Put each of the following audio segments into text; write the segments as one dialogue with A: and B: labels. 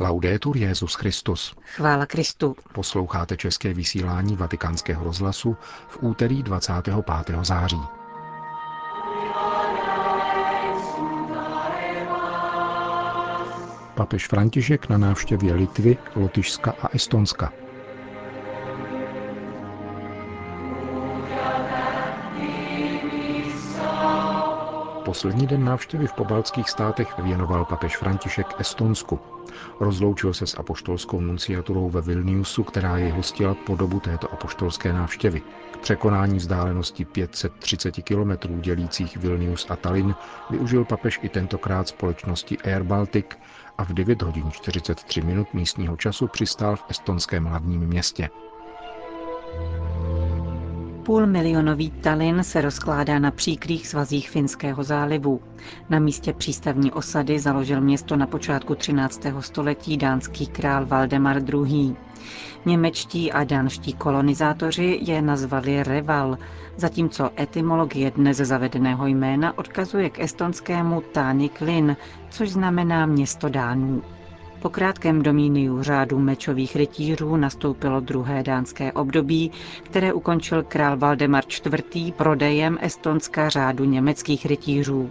A: Laudetur Jezus Christus.
B: Chvála Kristu.
A: Posloucháte české vysílání Vatikánského rozhlasu v úterý 25. září. Papež František na návštěvě Litvy, Lotyšska a Estonska. Poslední den návštěvy v pobaltských státech věnoval papež František Estonsku. Rozloučil se s apoštolskou nunciaturou ve Vilniusu, která jej hostila po dobu této apoštolské návštěvy. K překonání vzdálenosti 530 kilometrů dělících Vilnius a Tallinn využil papež i tentokrát společnosti Air Baltic a v 9 hodin 43 minut místního času přistál v estonském hlavním městě.
B: Půlmilionový Tallinn se rozkládá na příkrých svazích Finského zálivu. Na místě přístavní osady založil město na počátku 13. století dánský král Valdemar II. Němečtí a dánští kolonizátoři je nazvali Reval, zatímco etymologie dnes zavedeného jména odkazuje k estonskému Tánik Lin, což znamená město Dánů. Po krátkém domíniu řádu mečových rytířů nastoupilo druhé dánské období, které ukončil král Valdemar IV. prodejem Estonska řádu německých rytířů.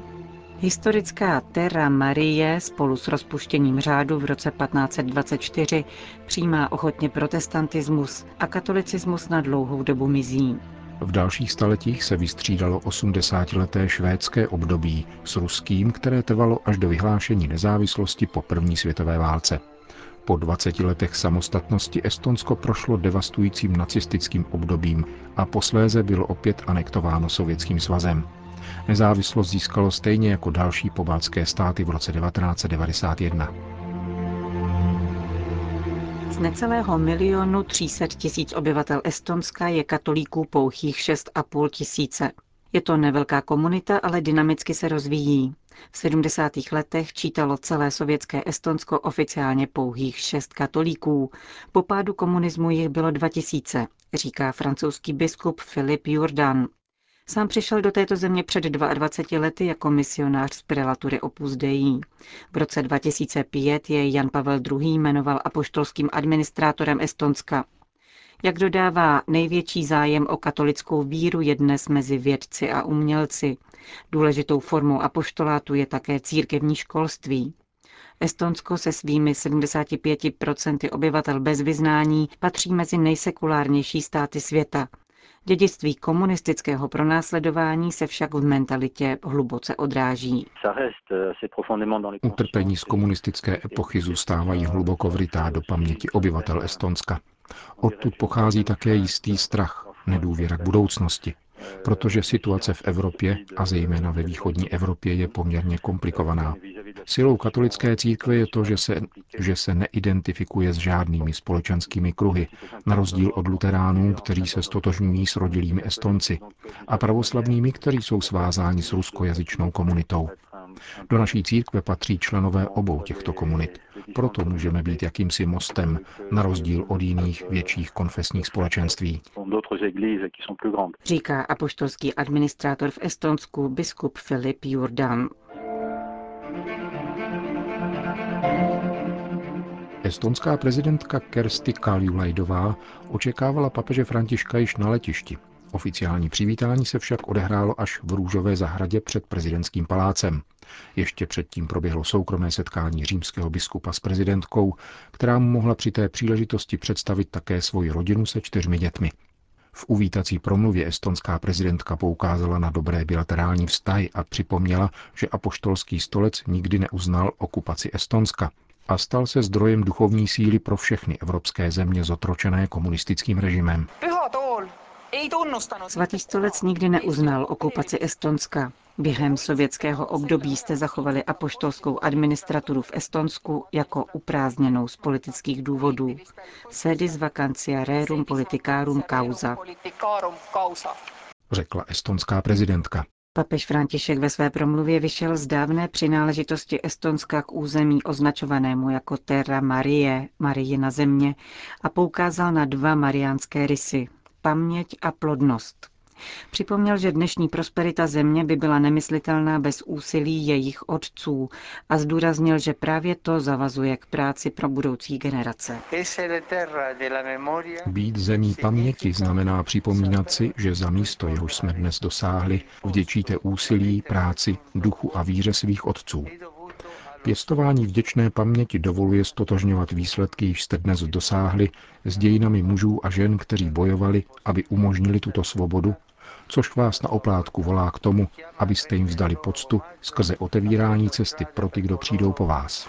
B: Historická Terra Marie spolu s rozpuštěním řádu v roce 1524 přijímá ochotně protestantismus a katolicismus na dlouhou dobu mizí.
A: V dalších staletích se vystřídalo 80-leté švédské období s ruským, které trvalo až do vyhlášení nezávislosti po první světové válce. Po 20 letech samostatnosti Estonsko prošlo devastujícím nacistickým obdobím a posléze bylo opět anektováno Sovětským svazem. Nezávislost získalo stejně jako další pobaltské státy v roce 1991.
B: Z necelého milionu 300 tisíc obyvatel Estonska je katolíků pouhých 6,5 tisíce. Je to nevelká komunita, ale dynamicky se rozvíjí. V 70. letech čítalo celé sovětské Estonsko oficiálně pouhých šest katolíků. Po pádu komunismu jich bylo 2000, říká francouzský biskup Filip Jordan. Sám přišel do této země před 22 lety jako misionář z prelatury Opus Dei. V roce 2005 je Jan Pavel II. jmenoval apoštolským administrátorem Estonska. Jak dodává, největší zájem o katolickou víru je dnes mezi vědci a umělci. Důležitou formou apoštolátu je také církevní školství. Estonsko se svými 75% obyvatel bez vyznání patří mezi nejsekulárnější státy světa – Dědictví komunistického pronásledování se však v mentalitě hluboce odráží.
A: Utrpení z komunistické epochy zůstávají hluboko vrytá do paměti obyvatel Estonska. Odtud pochází také jistý strach, nedůvěra k budoucnosti, protože situace v Evropě a zejména ve východní Evropě je poměrně komplikovaná. Silou katolické církve je to, že se, že se neidentifikuje s žádnými společenskými kruhy, na rozdíl od luteránů, kteří se stotožňují s rodilými Estonci, a pravoslavnými, kteří jsou svázáni s ruskojazyčnou komunitou. Do naší církve patří členové obou těchto komunit. Proto můžeme být jakýmsi mostem, na rozdíl od jiných větších konfesních společenství.
B: Říká apoštolský administrátor v Estonsku biskup Filip Jordan.
A: Estonská prezidentka Kersti Kaljulajdová očekávala papeže Františka již na letišti. Oficiální přivítání se však odehrálo až v Růžové zahradě před prezidentským palácem. Ještě předtím proběhlo soukromé setkání římského biskupa s prezidentkou, která mu mohla při té příležitosti představit také svoji rodinu se čtyřmi dětmi. V uvítací promluvě estonská prezidentka poukázala na dobré bilaterální vztahy a připomněla, že apoštolský stolec nikdy neuznal okupaci Estonska a stal se zdrojem duchovní síly pro všechny evropské země zotročené komunistickým režimem.
B: Svatý stolec nikdy neuznal okupaci Estonska. Během sovětského období jste zachovali apoštolskou administraturu v Estonsku jako uprázněnou z politických důvodů. Sedis vacancia rerum politicarum causa.
A: Řekla estonská prezidentka.
B: Papež František ve své promluvě vyšel z dávné přináležitosti Estonska k území označovanému jako Terra Marie, Marijina země, a poukázal na dva mariánské rysy – paměť a plodnost. Připomněl, že dnešní prosperita země by byla nemyslitelná bez úsilí jejich otců a zdůraznil, že právě to zavazuje k práci pro budoucí generace.
A: Být zemí paměti znamená připomínat si, že za místo, jehož jsme dnes dosáhli, vděčíte úsilí, práci, duchu a víře svých otců. Pěstování vděčné paměti dovoluje stotožňovat výsledky, již jste dnes dosáhli, s dějinami mužů a žen, kteří bojovali, aby umožnili tuto svobodu, což vás na oplátku volá k tomu, abyste jim vzdali poctu skrze otevírání cesty pro ty, kdo přijdou po vás.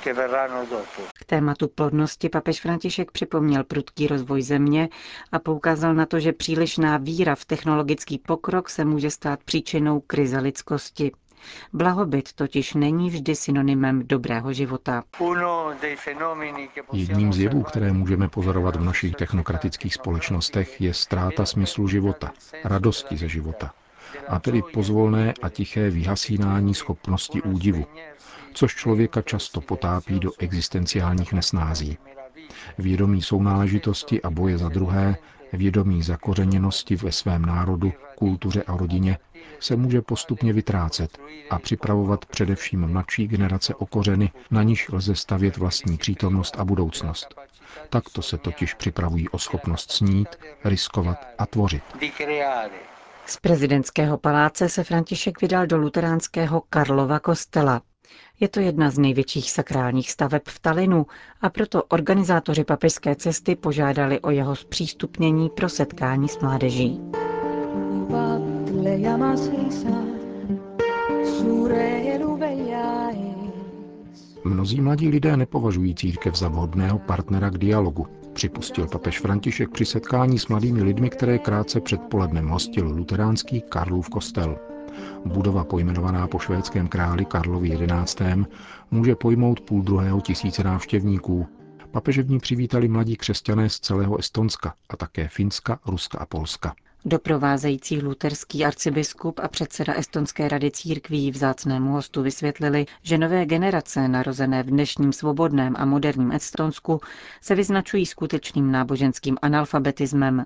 B: K tématu plodnosti papež František připomněl prudký rozvoj země a poukázal na to, že přílišná víra v technologický pokrok se může stát příčinou krize lidskosti. Blahobyt totiž není vždy synonymem dobrého života.
A: Jedním z jevů, které můžeme pozorovat v našich technokratických společnostech, je ztráta smyslu života, radosti ze života, a tedy pozvolné a tiché vyhasínání schopnosti údivu, což člověka často potápí do existenciálních nesnází. Vědomí sounáležitosti a boje za druhé, vědomí zakořeněnosti ve svém národu, kultuře a rodině se může postupně vytrácet a připravovat především mladší generace o kořeny, na níž lze stavět vlastní přítomnost a budoucnost. Takto se totiž připravují o schopnost snít, riskovat a tvořit.
B: Z prezidentského paláce se František vydal do luteránského Karlova kostela. Je to jedna z největších sakrálních staveb v Talinu a proto organizátoři papežské cesty požádali o jeho zpřístupnění pro setkání s mládeží.
A: Mnozí mladí lidé nepovažují církev za vhodného partnera k dialogu, připustil papež František při setkání s mladými lidmi, které krátce před polednem hostil luteránský Karlův kostel. Budova pojmenovaná po švédském králi Karlovi XI. může pojmout půl druhého tisíce návštěvníků. Papeže v ní přivítali mladí křesťané z celého Estonska a také Finska, Ruska a Polska.
B: Doprovázející luterský arcibiskup a předseda Estonské rady církví vzácnému hostu vysvětlili, že nové generace, narozené v dnešním svobodném a moderním Estonsku, se vyznačují skutečným náboženským analfabetismem.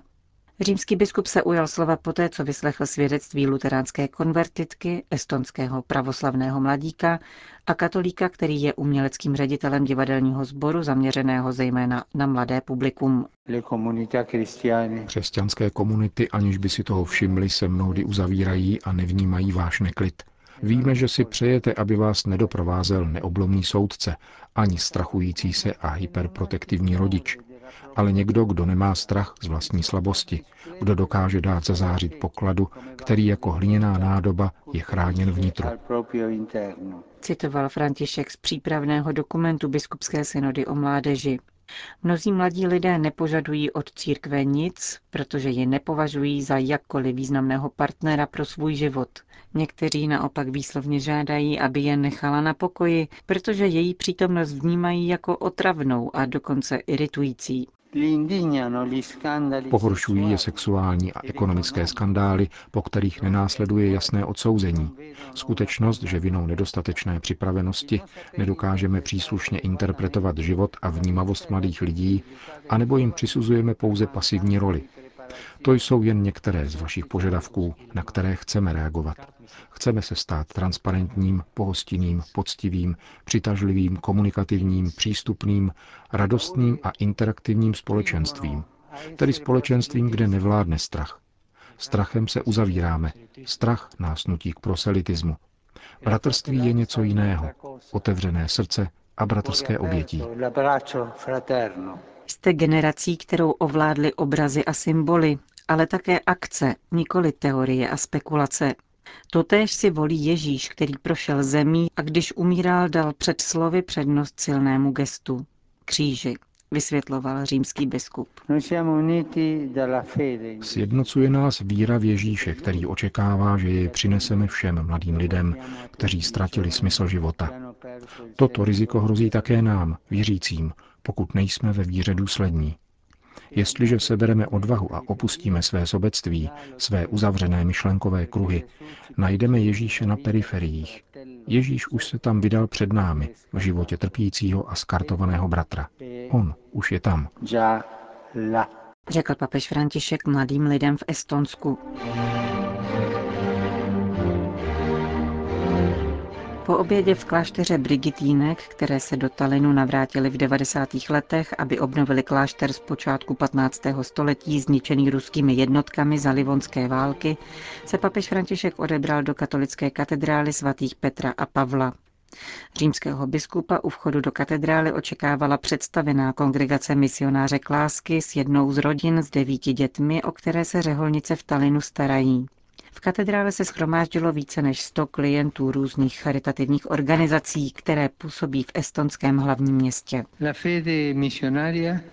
B: Římský biskup se ujal slova poté, co vyslechl svědectví luteránské konvertitky, estonského pravoslavného mladíka a katolíka, který je uměleckým ředitelem divadelního sboru zaměřeného zejména na mladé publikum.
A: Křesťanské komunity, aniž by si toho všimli, se mnohdy uzavírají a nevnímají váš neklid. Víme, že si přejete, aby vás nedoprovázel neoblomný soudce, ani strachující se a hyperprotektivní rodič, ale někdo, kdo nemá strach z vlastní slabosti, kdo dokáže dát zazářit pokladu, který jako hliněná nádoba je chráněn vnitru.
B: Citoval František z přípravného dokumentu Biskupské synody o mládeži. Mnozí mladí lidé nepožadují od církve nic, protože ji nepovažují za jakkoliv významného partnera pro svůj život. Někteří naopak výslovně žádají, aby je nechala na pokoji, protože její přítomnost vnímají jako otravnou a dokonce iritující.
A: Pohoršují je sexuální a ekonomické skandály, po kterých nenásleduje jasné odsouzení. Skutečnost, že vinou nedostatečné připravenosti nedokážeme příslušně interpretovat život a vnímavost mladých lidí, anebo jim přisuzujeme pouze pasivní roli. To jsou jen některé z vašich požadavků, na které chceme reagovat. Chceme se stát transparentním, pohostinným, poctivým, přitažlivým, komunikativním, přístupným, radostným a interaktivním společenstvím. Tedy společenstvím, kde nevládne strach. Strachem se uzavíráme. Strach nás nutí k proselitismu. Bratrství je něco jiného. Otevřené srdce a bratrské obětí.
B: Jste generací, kterou ovládly obrazy a symboly, ale také akce, nikoli teorie a spekulace. Totéž si volí Ježíš, který prošel zemí a když umíral, dal před slovy přednost silnému gestu. Kříži, vysvětloval římský biskup.
A: Sjednocuje nás víra v Ježíše, který očekává, že jej přineseme všem mladým lidem, kteří ztratili smysl života. Toto riziko hrozí také nám, věřícím, pokud nejsme ve víře důslední. Jestliže sebereme odvahu a opustíme své sobectví, své uzavřené myšlenkové kruhy, najdeme Ježíše na periferiích. Ježíš už se tam vydal před námi, v životě trpícího a skartovaného bratra. On už je tam.
B: Řekl papež František mladým lidem v Estonsku. Po obědě v klášteře Brigitínek, které se do Talinu navrátili v 90. letech, aby obnovili klášter z počátku 15. století zničený ruskými jednotkami za Livonské války, se papež František odebral do katolické katedrály svatých Petra a Pavla. Římského biskupa u vchodu do katedrály očekávala představená kongregace misionáře Klásky s jednou z rodin s devíti dětmi, o které se řeholnice v Talinu starají. V katedrále se schromáždilo více než 100 klientů různých charitativních organizací, které působí v estonském hlavním městě.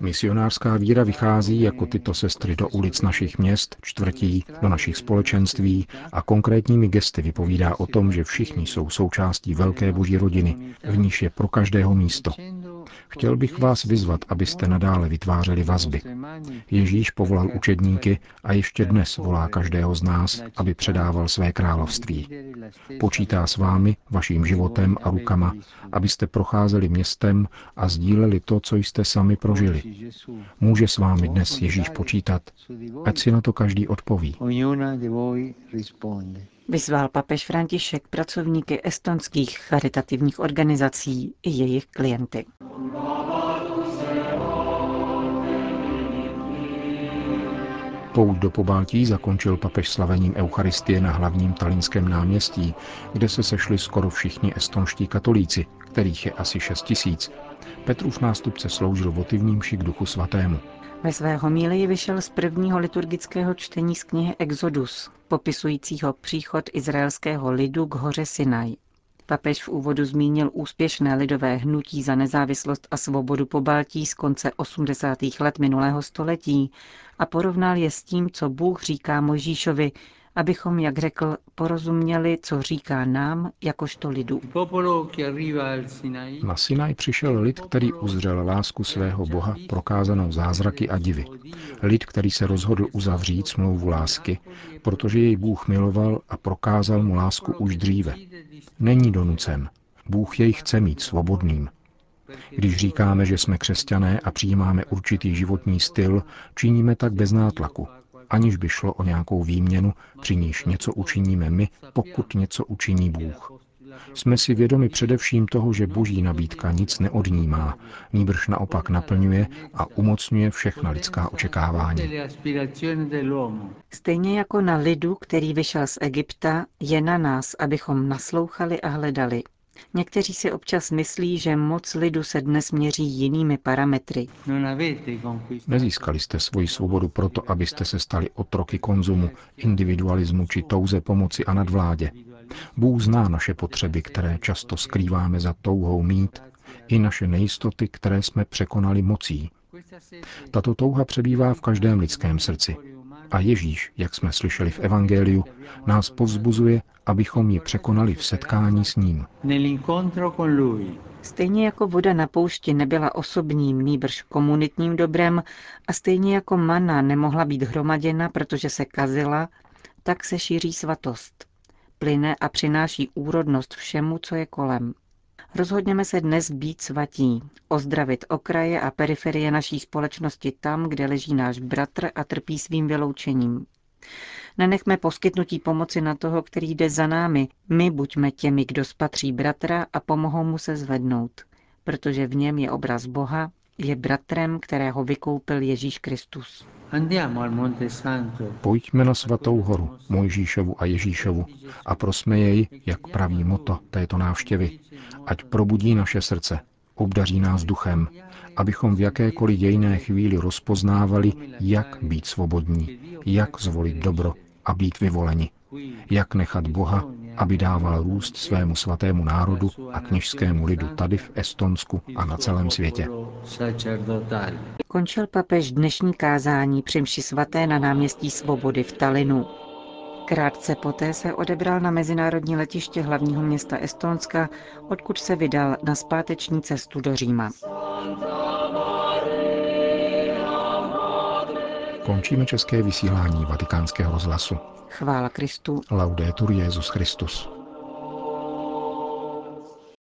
A: Misionářská víra vychází jako tyto sestry do ulic našich měst, čtvrtí, do našich společenství a konkrétními gesty vypovídá o tom, že všichni jsou součástí velké boží rodiny, v níž je pro každého místo. Chtěl bych vás vyzvat, abyste nadále vytvářeli vazby. Ježíš povolal učedníky a ještě dnes volá každého z nás, aby předával své království. Počítá s vámi, vaším životem a rukama, abyste procházeli městem a sdíleli to, co jste sami prožili. Může s vámi dnes Ježíš počítat, ať si na to každý odpoví.
B: Vyzval papež František pracovníky estonských charitativních organizací i jejich klienty.
A: Pout do Pobaltí zakončil papež slavením Eucharistie na hlavním talínském náměstí, kde se sešli skoro všichni estonští katolíci, kterých je asi 6 tisíc. Petrův nástupce sloužil votivním k duchu svatému.
B: Ve své homílii vyšel z prvního liturgického čtení z knihy Exodus, popisujícího příchod izraelského lidu k hoře Sinaj. Papež v úvodu zmínil úspěšné lidové hnutí za nezávislost a svobodu po Baltí z konce 80. let minulého století a porovnal je s tím, co Bůh říká Mojžíšovi, abychom, jak řekl, porozuměli, co říká nám, jakožto lidu.
A: Na Sinaj přišel lid, který uzřel lásku svého Boha prokázanou zázraky a divy. Lid, který se rozhodl uzavřít smlouvu lásky, protože jej Bůh miloval a prokázal mu lásku už dříve. Není donucen. Bůh jej chce mít svobodným. Když říkáme, že jsme křesťané a přijímáme určitý životní styl, činíme tak bez nátlaku, aniž by šlo o nějakou výměnu, při níž něco učiníme my, pokud něco učiní Bůh. Jsme si vědomi především toho, že boží nabídka nic neodnímá, níbrž naopak naplňuje a umocňuje všechna lidská očekávání.
B: Stejně jako na lidu, který vyšel z Egypta, je na nás, abychom naslouchali a hledali. Někteří si občas myslí, že moc lidu se dnes měří jinými parametry.
A: Nezískali jste svoji svobodu proto, abyste se stali otroky konzumu, individualismu či touze pomoci a nadvládě. Bůh zná naše potřeby, které často skrýváme za touhou mít, i naše nejistoty, které jsme překonali mocí. Tato touha přebývá v každém lidském srdci. A Ježíš, jak jsme slyšeli v Evangeliu, nás povzbuzuje, abychom ji překonali v setkání s ním.
B: Stejně jako voda na poušti nebyla osobním, nýbrž komunitním dobrem a stejně jako mana nemohla být hromaděna, protože se kazila, tak se šíří svatost. Plyne a přináší úrodnost všemu, co je kolem. Rozhodněme se dnes být svatí, ozdravit okraje a periferie naší společnosti tam, kde leží náš bratr a trpí svým vyloučením. Nenechme poskytnutí pomoci na toho, který jde za námi. My buďme těmi, kdo spatří bratra a pomohou mu se zvednout, protože v něm je obraz Boha, je bratrem, kterého vykoupil Ježíš Kristus.
A: Pojďme na svatou horu Mojžíšovu a Ježíšovu a prosme jej, jak praví moto této návštěvy, ať probudí naše srdce, obdaří nás duchem, abychom v jakékoliv dějné chvíli rozpoznávali, jak být svobodní, jak zvolit dobro a být vyvoleni, jak nechat Boha, aby dával růst svému svatému národu a kněžskému lidu tady v Estonsku a na celém světě.
B: Končil papež dnešní kázání při mši svaté na náměstí Svobody v Talinu. Krátce poté se odebral na mezinárodní letiště hlavního města Estonska, odkud se vydal na zpáteční cestu do Říma.
A: Končíme české vysílání vatikánského rozhlasu.
B: Chvála Kristu.
A: Laudetur Jezus Christus.